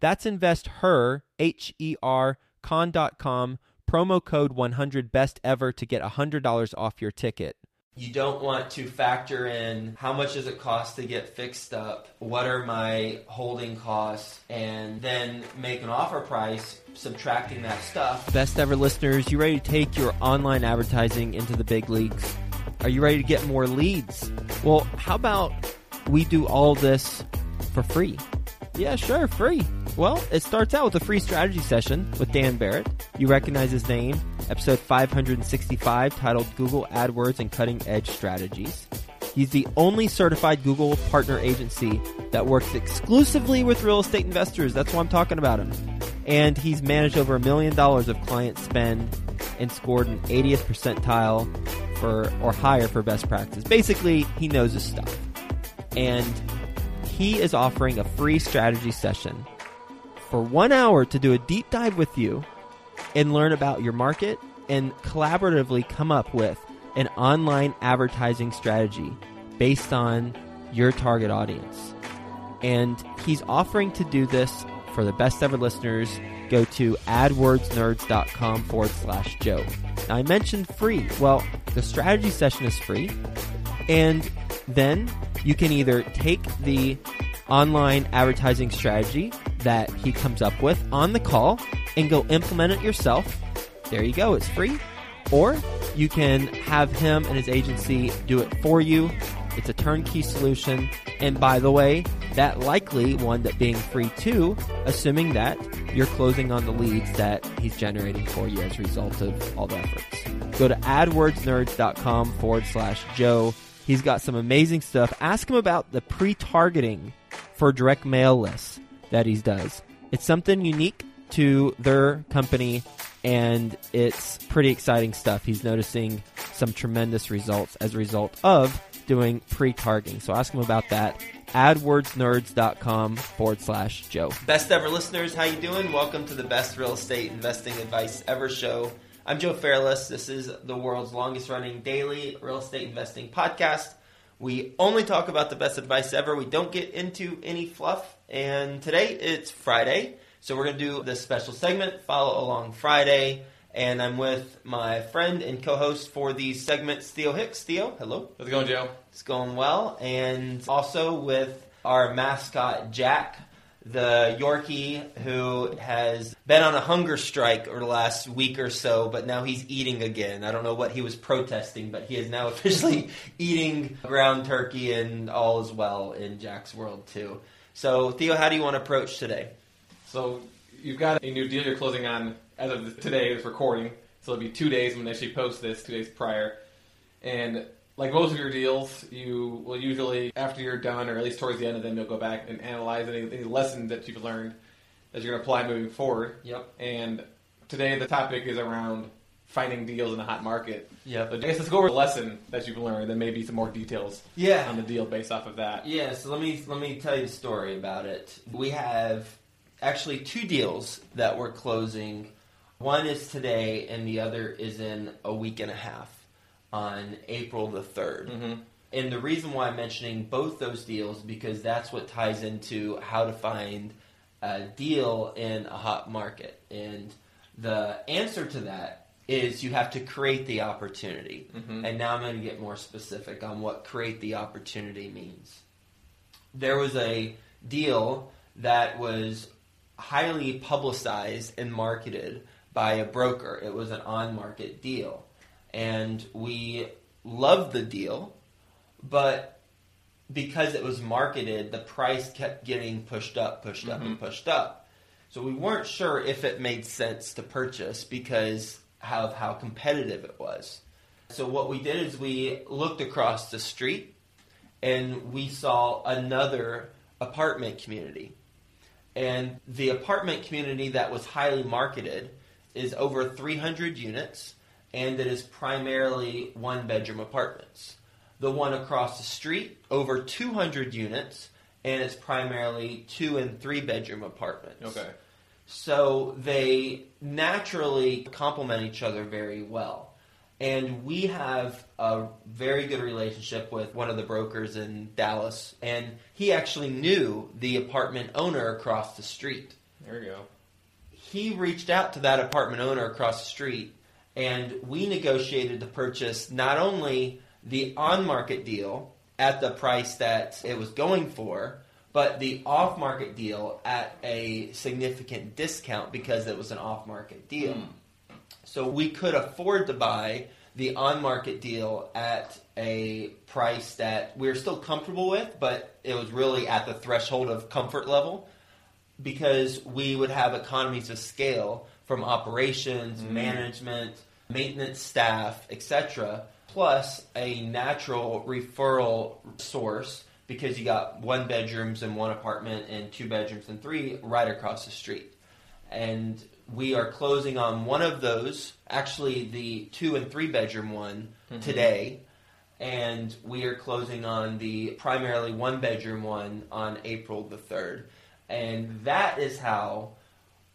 That's investher, H E R, con.com promo code 100 best ever to get $100 off your ticket. You don't want to factor in how much does it cost to get fixed up, what are my holding costs, and then make an offer price subtracting that stuff. Best ever listeners, you ready to take your online advertising into the big leagues? Are you ready to get more leads? Well, how about we do all this for free? Yeah, sure, free. Well, it starts out with a free strategy session with Dan Barrett. You recognize his name, episode 565, titled Google AdWords and Cutting Edge Strategies. He's the only certified Google partner agency that works exclusively with real estate investors. That's why I'm talking about him. And he's managed over a million dollars of client spend and scored an 80th percentile for or higher for best practice. Basically, he knows his stuff. And he is offering a free strategy session for one hour to do a deep dive with you and learn about your market and collaboratively come up with an online advertising strategy based on your target audience. And he's offering to do this for the best ever listeners. Go to adwordsnerds.com forward slash Joe. Now, I mentioned free. Well, the strategy session is free. And then you can either take the online advertising strategy that he comes up with on the call and go implement it yourself. There you go, it's free. Or you can have him and his agency do it for you. It's a turnkey solution. And by the way, that likely wound up being free too, assuming that you're closing on the leads that he's generating for you as a result of all the efforts. Go to adwordsnerds.com forward slash Joe. He's got some amazing stuff. Ask him about the pre targeting for direct mail lists that he does. It's something unique to their company and it's pretty exciting stuff. He's noticing some tremendous results as a result of doing pre-targeting. So ask him about that. AdWordsNerds.com forward slash Joe. Best ever listeners, how you doing? Welcome to the best real estate investing advice ever show. I'm Joe Fairless. This is the world's longest running daily real estate investing podcast. We only talk about the best advice ever. We don't get into any fluff. And today it's Friday. So we're going to do this special segment, Follow Along Friday. And I'm with my friend and co host for these segments, Theo Hicks. Theo, hello. How's it going, Joe? It's going well. And also with our mascot, Jack, the Yorkie who has been on a hunger strike over the last week or so, but now he's eating again. I don't know what he was protesting, but he is now officially eating ground turkey, and all is well in Jack's world, too. So, Theo, how do you want to approach today? So you've got a new deal you're closing on as of today, this recording. So it'll be two days when they actually post this, two days prior. And like most of your deals, you will usually, after you're done, or at least towards the end of them, you'll go back and analyze any, any lessons that you've learned that you're going to apply moving forward. Yep. And today the topic is around finding deals in the hot market. Yep. So I guess let's go over the lesson that you've learned, and maybe some more details Yeah. on the deal based off of that. Yeah, so let me let me tell you a story about it. We have actually two deals that we're closing. One is today, and the other is in a week and a half on April the 3rd. Mm-hmm. And the reason why I'm mentioning both those deals because that's what ties into how to find a deal in a hot market. And the answer to that is you have to create the opportunity. Mhm. And now I'm going to get more specific on what create the opportunity means. There was a deal that was highly publicized and marketed by a broker. It was an on market deal. And we loved the deal, but because it was marketed, the price kept getting pushed up, pushed up, and mm-hmm. pushed up. So we weren't sure if it made sense to purchase because of how competitive it was. So what we did is we looked across the street and we saw another apartment community. And the apartment community that was highly marketed is over 300 units and it is primarily one bedroom apartments. The one across the street, over 200 units, and it's primarily two and three bedroom apartments. Okay. So they naturally complement each other very well. And we have a very good relationship with one of the brokers in Dallas, and he actually knew the apartment owner across the street. There we go. He reached out to that apartment owner across the street, and we negotiated to purchase not only the on market deal at the price that it was going for, but the off market deal at a significant discount because it was an off market deal. Hmm. So we could afford to buy the on market deal at a price that we are still comfortable with, but it was really at the threshold of comfort level because we would have economies of scale from operations, mm-hmm. management, maintenance staff, etc., plus a natural referral source because you got one bedrooms and one apartment and two bedrooms and three right across the street. And we are closing on one of those, actually the two and three bedroom one mm-hmm. today. And we are closing on the primarily one bedroom one on April the 3rd. And that is how,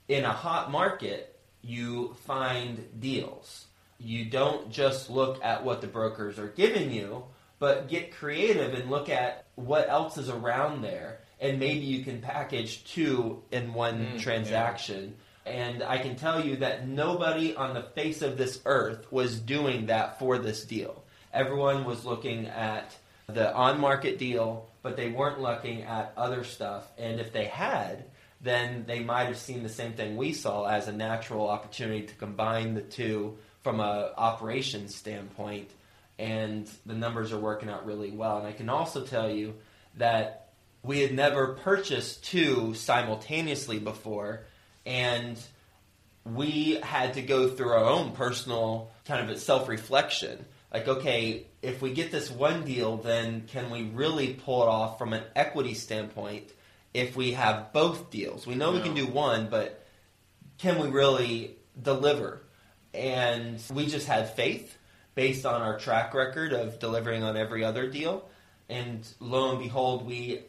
in a hot market, you find deals. You don't just look at what the brokers are giving you, but get creative and look at what else is around there. And maybe you can package two in one Mm, transaction. And I can tell you that nobody on the face of this earth was doing that for this deal. Everyone was looking at the on market deal, but they weren't looking at other stuff. And if they had, then they might have seen the same thing we saw as a natural opportunity to combine the two from a operations standpoint. And the numbers are working out really well. And I can also tell you that we had never purchased two simultaneously before, and we had to go through our own personal kind of self reflection. Like, okay, if we get this one deal, then can we really pull it off from an equity standpoint if we have both deals? We know we can do one, but can we really deliver? And we just had faith based on our track record of delivering on every other deal. And lo and behold, we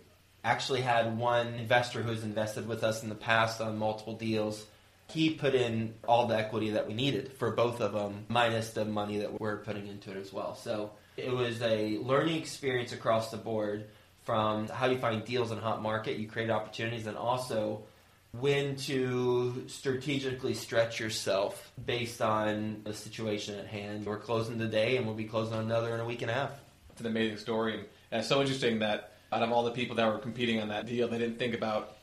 actually had one investor who who's invested with us in the past on multiple deals. He put in all the equity that we needed for both of them, minus the money that we're putting into it as well. So it was a learning experience across the board from how you find deals in hot market, you create opportunities, and also when to strategically stretch yourself based on the situation at hand. We're closing today, and we'll be closing another in a week and a half. It's an amazing story, and it's so interesting that out of all the people that were competing on that deal, they didn't think about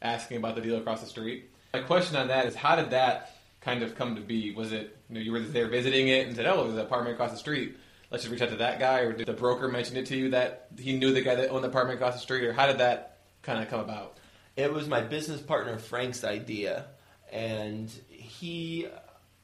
asking about the deal across the street. My question on that is, how did that kind of come to be? Was it you know you were there visiting it and said, "Oh, there's an apartment across the street. Let's just reach out to that guy," or did the broker mention it to you that he knew the guy that owned the apartment across the street, or how did that kind of come about? It was my business partner Frank's idea, and he,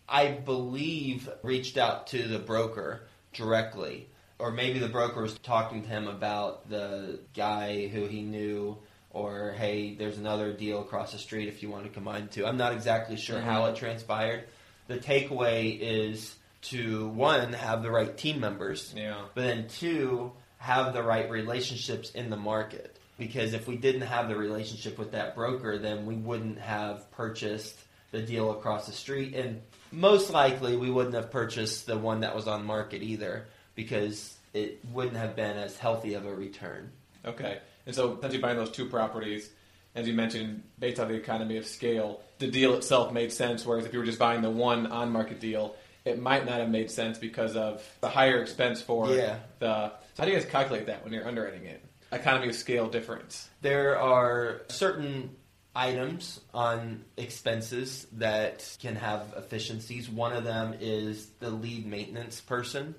I believe, reached out to the broker directly. Or maybe the broker was talking to him about the guy who he knew, or hey, there's another deal across the street if you want to combine the two. I'm not exactly sure mm-hmm. how it transpired. The takeaway is to one, have the right team members, Yeah. but then two, have the right relationships in the market. Because if we didn't have the relationship with that broker, then we wouldn't have purchased the deal across the street, and most likely we wouldn't have purchased the one that was on market either, because it wouldn't have been as healthy of a return. Okay. And so, you buying those two properties, as you mentioned, based on the economy of scale, the deal itself made sense. Whereas if you were just buying the one on-market deal, it might not have made sense because of the higher expense for Yeah. the. So how do you guys calculate that when you're underwriting it? Economy of scale difference. There are certain items on expenses that can have efficiencies. One of them is the lead maintenance person.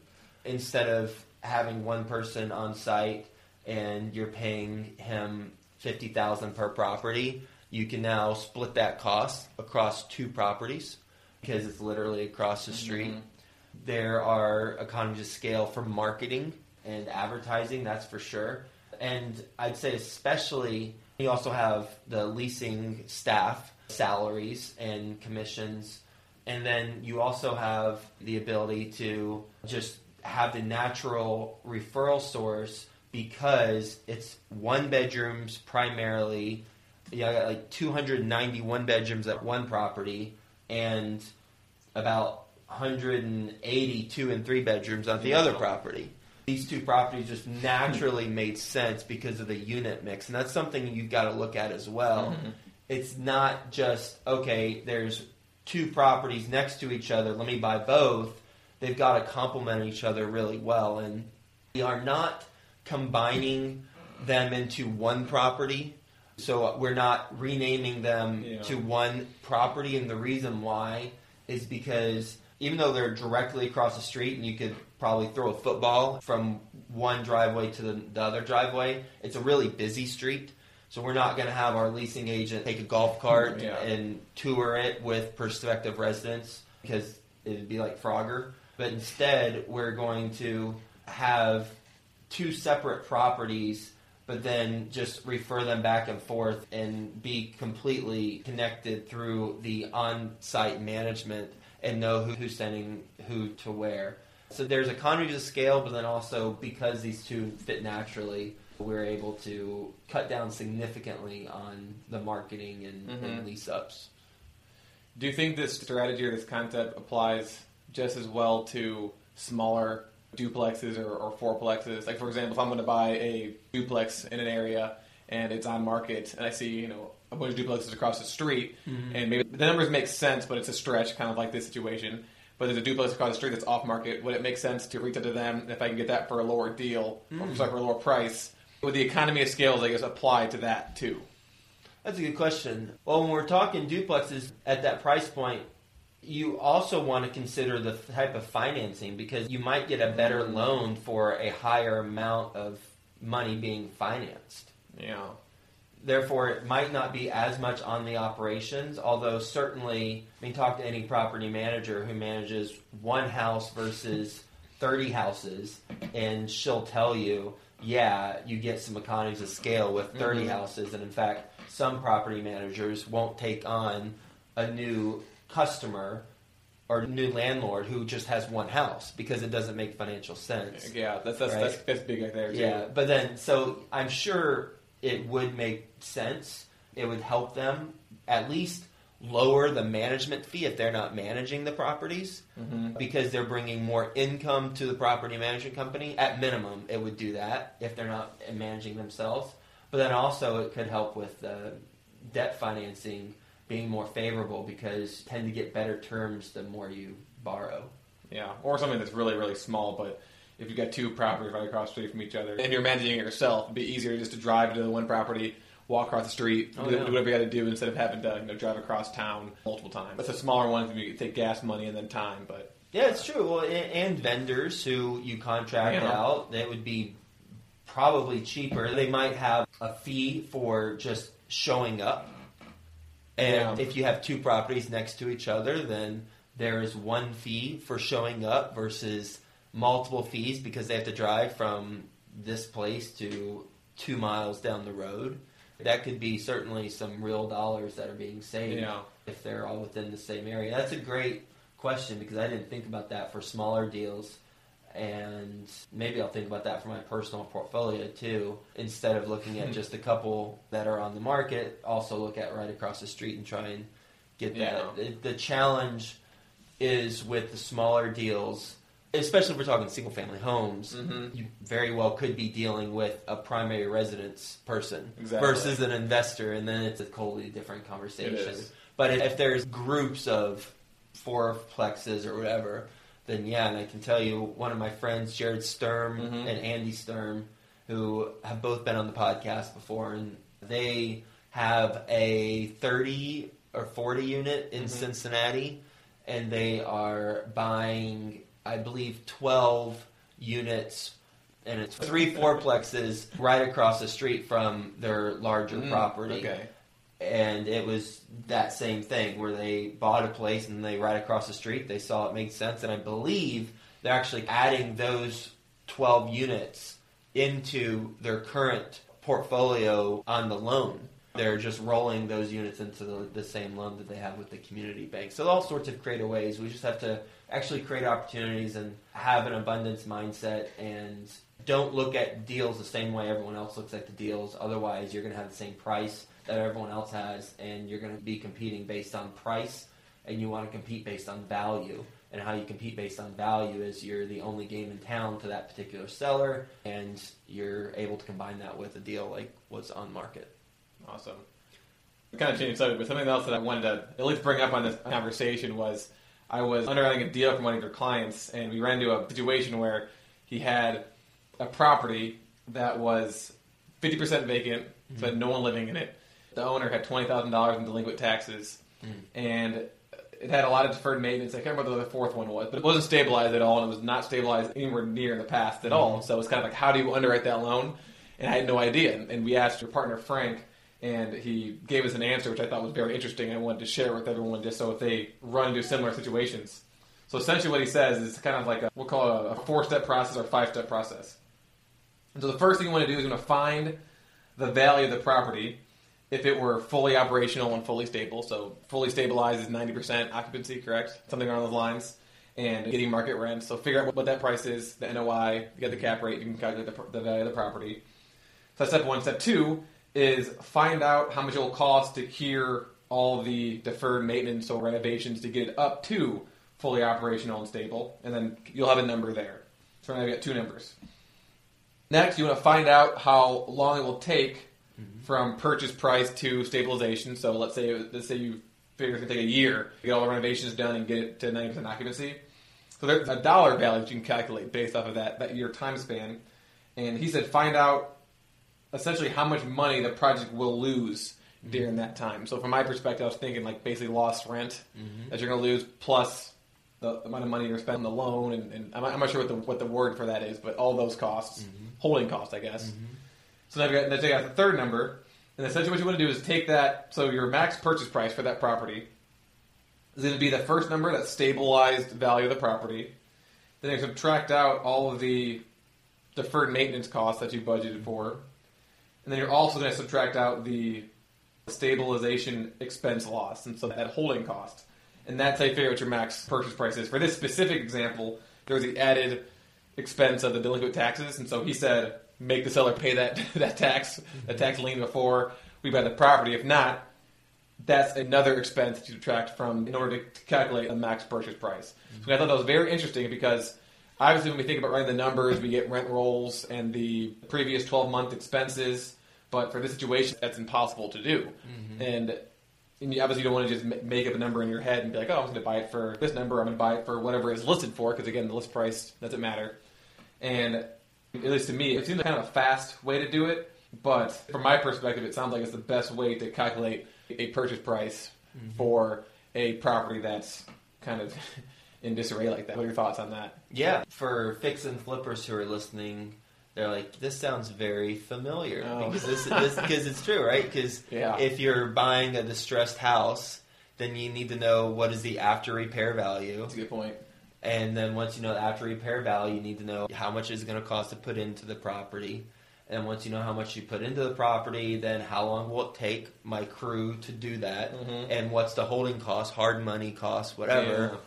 Instead of having one person on site and you're paying him 50,000 per property, you can now split that cost across two properties because it's literally across the street. Mm-hmm. There are economies of scale for marketing and advertising, that's for sure. And I'd say, especially, you also have the leasing staff salaries and commissions. And then you also have the ability to just have the natural referral source because it's one bedrooms primarily. Yeah, I got like 291 bedrooms at one property and about 180 two and three bedrooms on the other property. These two properties just naturally made sense because of the unit mix, and that's something you've got to look at as well. Mm-hmm. It's not just okay. There's two properties next to each other. Let me buy both. They've got to complement each other really well, and we are not combining them into one property. So uh, we're not renaming them Yeah. to one property, and the reason why is because even though they're directly across the street and you could probably throw a football from one driveway to the, the other driveway, it's a really busy street. So we're not going to have our leasing agent take a golf cart Yeah. and tour it with prospective residents because it'd be like Frogger. But instead, we're going to have two separate properties, but then just refer them back and forth and be completely connected through the on site management and know who, who's sending who to where. So there's economies of scale, but then also because these two fit naturally, we're able to cut down significantly on the marketing and, and Mhm. lease ups. Do you think this strategy or this concept applies just as well to smaller duplexes or, or fourplexes? Like, for example, if I'm going to buy a duplex in an area and it's on market, and I see you know a bunch of duplexes across the street, mm-hmm. and maybe the numbers make sense, but it's a stretch, kind of like this situation. But there's a duplex across the street that's off market. Would it make sense to reach out to them if I can get that for a lower deal or mm. sorry, for a lower price? Would the economy of scales, I guess, apply to that too? That's a good question. Well, when we're talking duplexes at that price point, you also want to consider the type of financing because you might get a better loan for a higher amount of money being financed. Yeah. Therefore, it might not be as much on the operations, although certainly, I mean, talk to any property manager who manages one house versus 30 houses, and she'll tell you, yeah, you get some economies of scale with 30 Mhm. houses. And in fact, some property managers won't take on a new customer or new landlord who just has one house because it doesn't make financial sense. Yeah, that's that's, Right. that's that's big right there too. Yeah, but then so I'm sure it would make sense. It would help them at least lower the management fee if they're not managing the properties Mhm. because they're bringing more income to the property management company. At minimum, it would do that if they're not managing themselves. But then also it could help with uh, debt financing being more favorable because you tend to get better terms the more you borrow. Yeah, or something that's really really small. But if you've got two properties right across the street from each other, and you're managing it yourself, it'd be easier just to drive to the one property, walk across the street, Oh, do, yeah. do whatever you got to do instead of having to you know, drive across town multiple times. That's a smaller one. You take gas money and then time, but Yeah, it's true. Well, and, and vendors who you contract out, they would be probably cheaper. They might have a fee for just showing up. And Yeah. if you have two properties next to each other, then there is one fee for showing up versus multiple fees because they have to drive from this place to two miles down the road. That could be certainly some real dollars that are being saved yeah, if they're all within the same area? That's a great question because I didn't think about that for smaller deals. And maybe I'll think about that for my personal portfolio too. Instead of looking at just a couple that are on the market, also look at right across the street and try and get that. The, the challenge is with the smaller deals, especially if we're talking single family homes, Mhm. you very well could be dealing with a primary residence person Exactly. versus an investor, and then it's a totally different conversation. But if there's groups of fourplexes or whatever, then yeah, and I can tell you one of my friends, Jared Sturm Mhm. and Andy Sturm, who have both been on the podcast before, and they have a 30 or 40 unit in Mhm. Cincinnati, and they are buying, I believe, 12 units. And it's three fourplexes right across the street from their larger Mm, property Okay. And it was that same thing where they bought a place and they right across the street they saw it made sense. And i believe they're actually adding those 12 units into their current portfolio on the loan. They're just rolling those units into the, the same loan that they have with the community bank. So all sorts of creative ways we just have to actually create opportunities and have an abundance mindset and don't look at deals the same way everyone else looks at the deals. Otherwise you're going to have the same price that everyone else has, and you're going to be competing based on price, and you want to compete based on value. And how you compete based on value is you're the only game in town to that particular seller, and you're able to combine that with a deal like what's on market. Awesome. Kind of changing subject, but something else that I wanted to at least bring up on this conversation was I was underwriting a deal for one of your clients, and we ran into a situation where he had a property that was 50% vacant, so had mm-hmm. no one living in it. The owner had $20,000 in delinquent taxes, hmm. and it had a lot of deferred maintenance. I can't remember what the fourth one was, but it wasn't stabilized at all, and it was not stabilized anywhere near in the past at hmm. all. So it was kind of like, how do you underwrite that loan? And I had no idea. And we asked your partner Frank, and he gave us an answer which I thought was very interesting. I wanted to share with everyone just so if they run into similar situations. So essentially, what he says is kind of like a we'll call it a four-step process or five-step process. And so the first thing you want to do is you want to find the value of the property if it were fully operational and fully stable. So fully stabilized is 90% occupancy, correct? Something along those lines. And getting market rent. So figure out what that price is, the NOI, you get the cap rate, you can calculate the, the value of the property. So that's step one. Step two is find out how much it will cost to cure all the deferred maintenance or renovations to get it up to fully operational and stable. And then you'll have a number there. So now you've got two numbers. Next, you want to find out how long it will take from purchase price to stabilization. So let's say let's say you figure it's gonna take a year to get all the renovations done and get it to ninety percent occupancy. So there's a dollar value that you can calculate based off of that that year time span. And he said find out essentially how much money the project will lose mm-hmm. during that time. So from my perspective, I was thinking like basically lost rent mm-hmm. that you're going to lose plus the amount of money you're spending on the loan, and, and I'm, not, I'm not sure what the what the word for that is, but all those costs, mm-hmm. holding costs, I guess. So now you got, got the third number, and essentially what you want to do is take that. So your max purchase price for that property is going to be the first number, that stabilized value of the property. Then you subtract out all of the deferred maintenance costs that you budgeted for, and then you're also going to subtract out the stabilization expense loss, and so that holding cost. And that's how you figure out what your max purchase price is. For this specific example, there was the added expense of the delinquent taxes, and so he said, make the seller pay that that tax, that tax lien before we buy the property. If not, that's another expense to subtract from in order to calculate a max purchase price. So I thought that was very interesting because obviously when we think about running the numbers, we get rent rolls and the previous 12 month expenses. But for this situation, that's impossible to do. Mm-hmm. And, and you obviously don't want to just make up a number in your head and be like, oh, I'm going to buy it for this number. I'm going to buy it for whatever it's listed for because again, the list price doesn't matter. And at least to me, it seems like kind of a fast way to do it. But from my perspective, it sounds like it's the best way to calculate a purchase price mm-hmm. for a property that's kind of in disarray like that. What are your thoughts on that? Yeah, for fix and flippers who are listening, they're like, "This sounds very familiar," Oh. because this this it's true, right? Because Yeah. if you're buying a distressed house, then you need to know what is the after repair value, That's a good point. And then once you know the after repair value, you need to know how much is going to cost to put into the property. And once you know how much you put into the property, then how long will it take my crew to do that? Mhm. And what's the holding cost, hard money cost, whatever.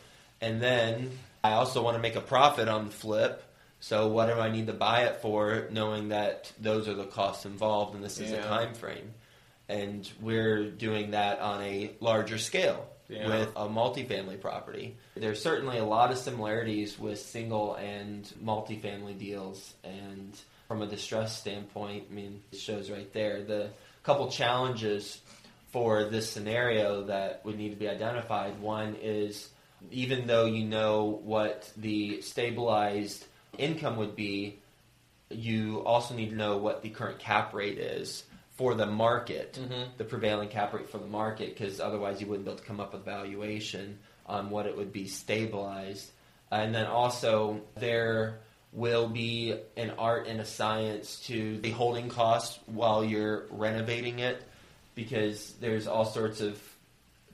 And then I also want to make a profit on the flip. So what do I need to buy it for, knowing that those are the costs involved and this is a time frame? And we're doing that on a larger scale Yeah. with a multifamily property. There's certainly a lot of similarities with single and multifamily deals and from a distress standpoint, I mean, it shows right there the couple challenges for this scenario that would need to be identified. One is even though you know what the stabilized income would be, you also need to know what the current cap rate is for the market, Mhm. the prevailing cap rate for the market, because otherwise you wouldn't be able to come up with a valuation on what it would be stabilized. And then also there will be an art and a science to the holding costs while you're renovating it, because there's all sorts of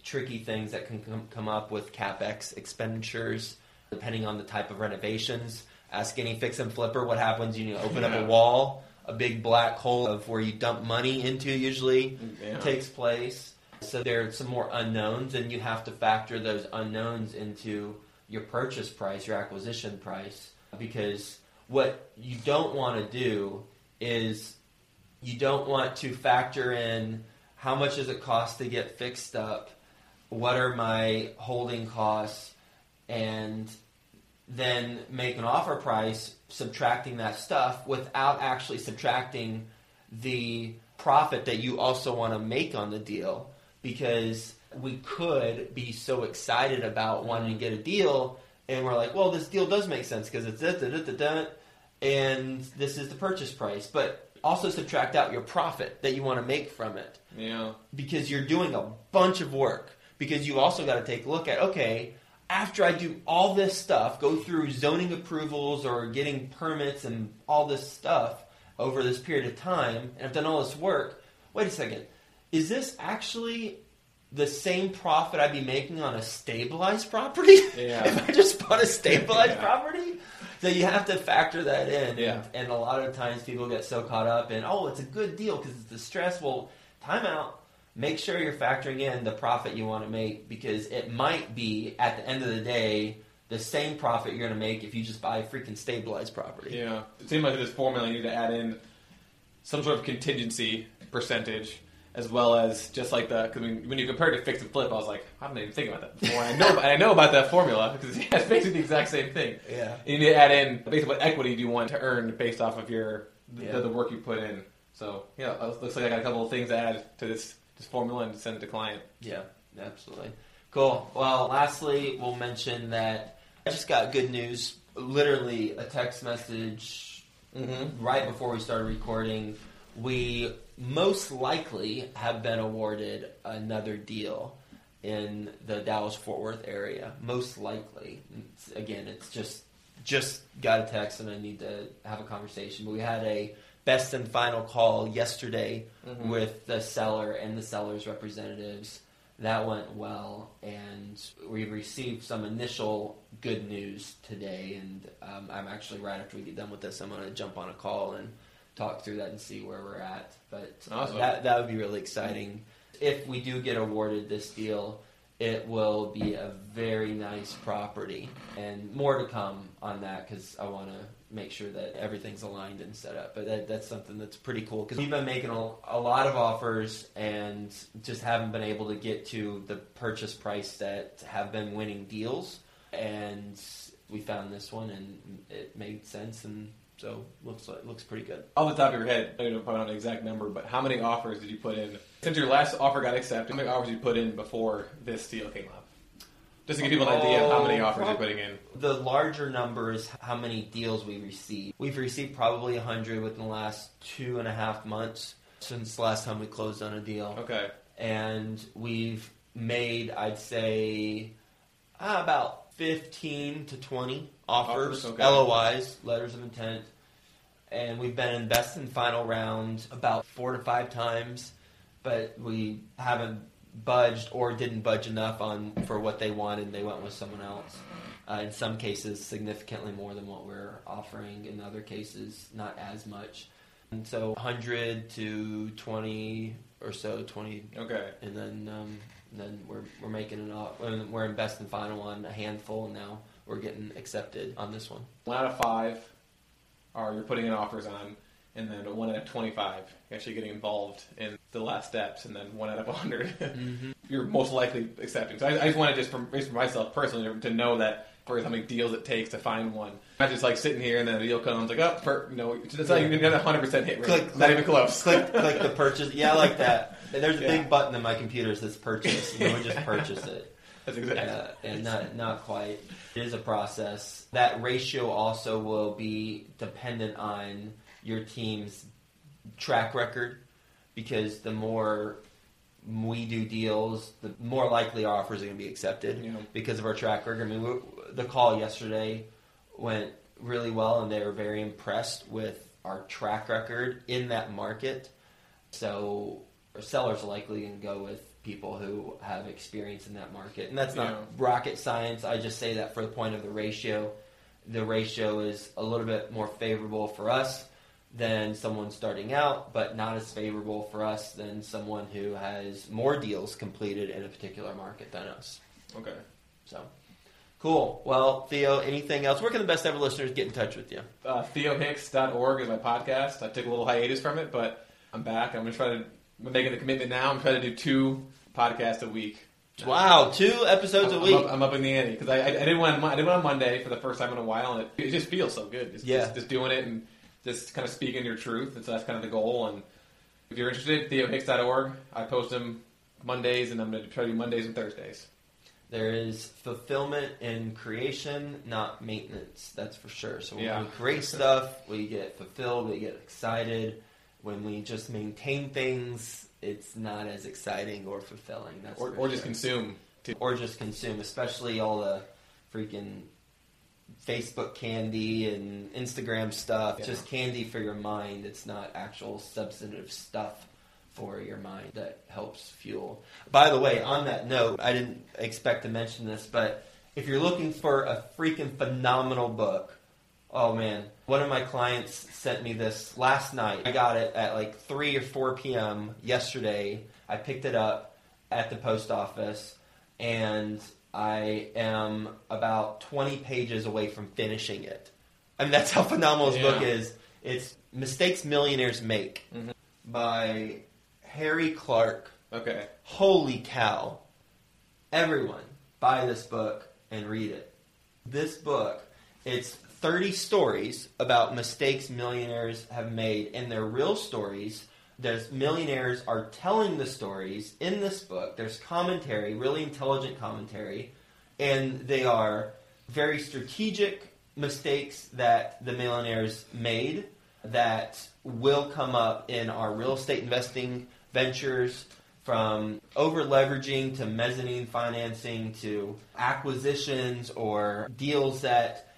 tricky things that can come, come up with capex expenditures depending on the type of renovations. Ask any fix and flipper what happens when you open up a wall, a big black hole of where you dump money into usually Yeah. takes place. So there are some more unknowns, and you have to factor those unknowns into your purchase price, your acquisition price, because what you don't want to do is you don't want to factor in how much does it cost to get fixed up, what are my holding costs, and then make an offer price subtracting that stuff without actually subtracting the profit that you also want to make on the deal because we could be so excited about wanting to get a deal and we're like well this deal does make sense because it's da, da, da, and this is the purchase price but also subtract out your profit that you want to make from it Yeah. because you're doing a bunch of work. Because you also got to take a look at okay, after I do all this stuff, go through zoning approvals or getting permits and all this stuff over this period of time, and I've done all this work. Wait a second, is this actually the same profit I'd be making on a stabilized property? Yeah. if I just bought a stabilized Yeah. property? So you have to factor that in. Yeah. And, and a lot of times people get so caught up in, oh, it's a good deal because it's the stress. Well, time out. Make sure you're factoring in the profit you want to make because it might be, at the end of the day, the same profit you're going to make if you just buy a freaking stabilized property. Yeah. It seems like this formula you need to add in some sort of contingency percentage as well as just like the cause when, when you compared to fix and flip, I was like, I didn't even think about that before. I know I know about that formula because yeah, it's basically the exact same thing. Yeah. You need to add in basically what equity do you want to earn based off of your the, Yeah. the work you put in. So yeah, it looks like I got a couple of things to add to this this formula and send it to client. Yeah, absolutely. Cool. Well, lastly, we'll mention that I just got good news. Literally, a text message Mm-hmm. right before we started recording. We most likely have been awarded another deal in the Dallas Fort Worth area. Most likely. It's, again, it's just just got a text and I need to have a conversation. But we had a best and final call yesterday Mhm. with the seller and the seller's representatives. That went well, and we received some initial good news today. And um, I'm actually right after we get done with this, I'm going to jump on a call and talk through that and see where we're at. But uh, Awesome. that that would be really exciting. If we do get awarded this deal, it will be a very nice property, and more to come on that because I want to make sure that everything's aligned and set up. But that, that's something that's pretty cool because we've been making a, a lot of offers and just haven't been able to get to the purchase price that have been winning deals. And we found this one, and it made sense, and so looks like looks pretty good. Off the top of your head, I don't probably not an exact number, but how many offers did you put in since your last offer got accepted? How many offers did you put in before this deal came up? Just to give people an idea of how many Oh, offers you're putting in. The larger number is how many deals we received. We've received probably 100 within the last two and a half months since the last time we closed on a deal. Okay. And we've made, I'd say, ah, about 15 to 20 offers, Offers, okay. LOIs, letters of intent. And we've been in best and final round about four to five times, but we haven't budged or didn't budge enough on for what they wanted. and They went with someone else. Uh, in some cases, significantly more than what we're offering. In other cases, not as much. And so, 100 to 20 or so, 20 Okay. and then um, then we're we're making an off- we're in best and final on a handful, and now we're getting accepted on this one. One out of five are you're putting in offers on, and then one out of 25 actually getting involved in the last steps, and then one out of a 100 Mm-hmm. you're most likely accepting. So I, I just wanted just for, just for myself personally to, to know that for how many deals it takes to find one. Not just like sitting here and then a deal comes like, oh, per, you know, it's not even a 100% hit rate. Click, not click. even close. click click the purchase. Yeah, I like that. There's a Yeah. big button in my computer that says purchase. You know, we just purchase it. That's exactly. Uh, and not not quite. It is a process. That ratio also will be dependent on your team's track record. Because the more we do deals, the more likely our offers are going to be accepted Yeah. because of our track record. I mean, we, the call yesterday went really well, and they were very impressed with our track record in that market. So, our sellers are likely going to go with people who have experience in that market, and that's not Yeah. rocket science. I just say that for the point of the ratio. The ratio is a little bit more favorable for us than someone starting out, but not as favorable for us than someone who has more deals completed in a particular market than us. Okay. So, cool. Well, Theo, anything else? Where can the best ever listeners get in touch with you? Uh, TheoHicks.org is my podcast. I took a little hiatus from it, but I'm back. I'm going to try to I'm making the commitment now. I'm trying to do two podcasts a week. Wow, two episodes I'm, a week. I'm up, I'm up in the ante because I, I, I did one I did one on Monday for the first time in a while, and it, it just feels so good. Just, Yeah. just, just doing it and just kind of speaking your truth. And so that's kind of the goal. And if you're interested, TheoHicks.org. I post them Mondays, and I'm going to try to do Mondays and Thursdays. There is fulfillment in creation, not maintenance. That's for sure. So when Yeah. we create stuff, we get fulfilled, we get excited. When we just maintain things, it's not as exciting or fulfilling. That's Or, or just consume. Too. or just consume, especially all the freaking Facebook candy and Instagram stuff. Yeah. Just candy for your mind. It's not actual substantive stuff for your mind that helps fuel. By the way, on that note, I didn't expect to mention this, but if you're looking for a freaking phenomenal book, oh man, one of my clients sent me this last night. I got it at like 3 or 4 p.m. yesterday. I picked it up at the post office and I am about 20 pages away from finishing it. I mean, that's how phenomenal this Yeah. book is. It's Mistakes Millionaires Make Mhm. by Harry Clark. Okay. Holy cow. Everyone, buy this book and read it. This book, it's 30 stories about mistakes millionaires have made, and they're real stories. There's millionaires are telling the stories in this book. There's commentary, really intelligent commentary, and they are very strategic mistakes that the millionaires made that will come up in our real estate investing ventures from over leveraging to mezzanine financing to acquisitions or deals that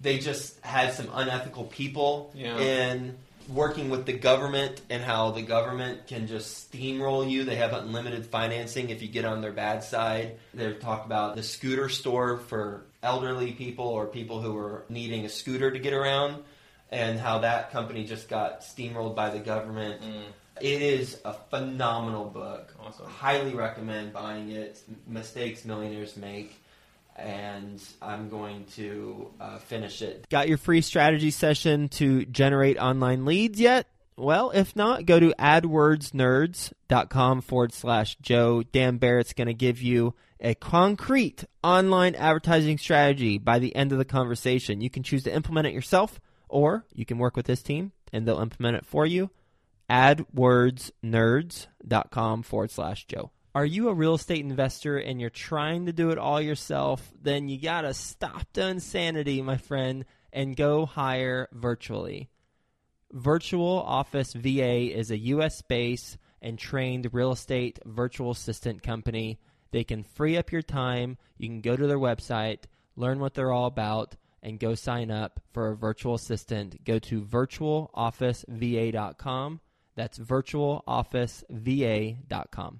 they just had some unethical people Yeah. in working with the government and how the government can just steamroll you. They have unlimited financing if you get on their bad side. They've talked about the scooter store for elderly people or people who are needing a scooter to get around and how that company just got steamrolled by the government. Mm. It is a phenomenal book. Awesome. Highly recommend buying it. Mistakes Millionaires Make. And I'm going to uh, finish it. Got your free strategy session to generate online leads yet? Well, if not, go to adwordsnerds.com forward slash Joe. Dan Barrett's going to give you a concrete online advertising strategy by the end of the conversation. You can choose to implement it yourself, or you can work with this team and they'll implement it for you. AdWordsNerds.com forward slash Joe. Are you a real estate investor and you're trying to do it all yourself? Then you gotta stop the insanity, my friend, and go hire virtually. Virtual Office VA is a US based and trained real estate virtual assistant company. They can free up your time. You can go to their website, learn what they're all about, and go sign up for a virtual assistant. Go to virtualofficeva.com. That's virtualofficeva.com.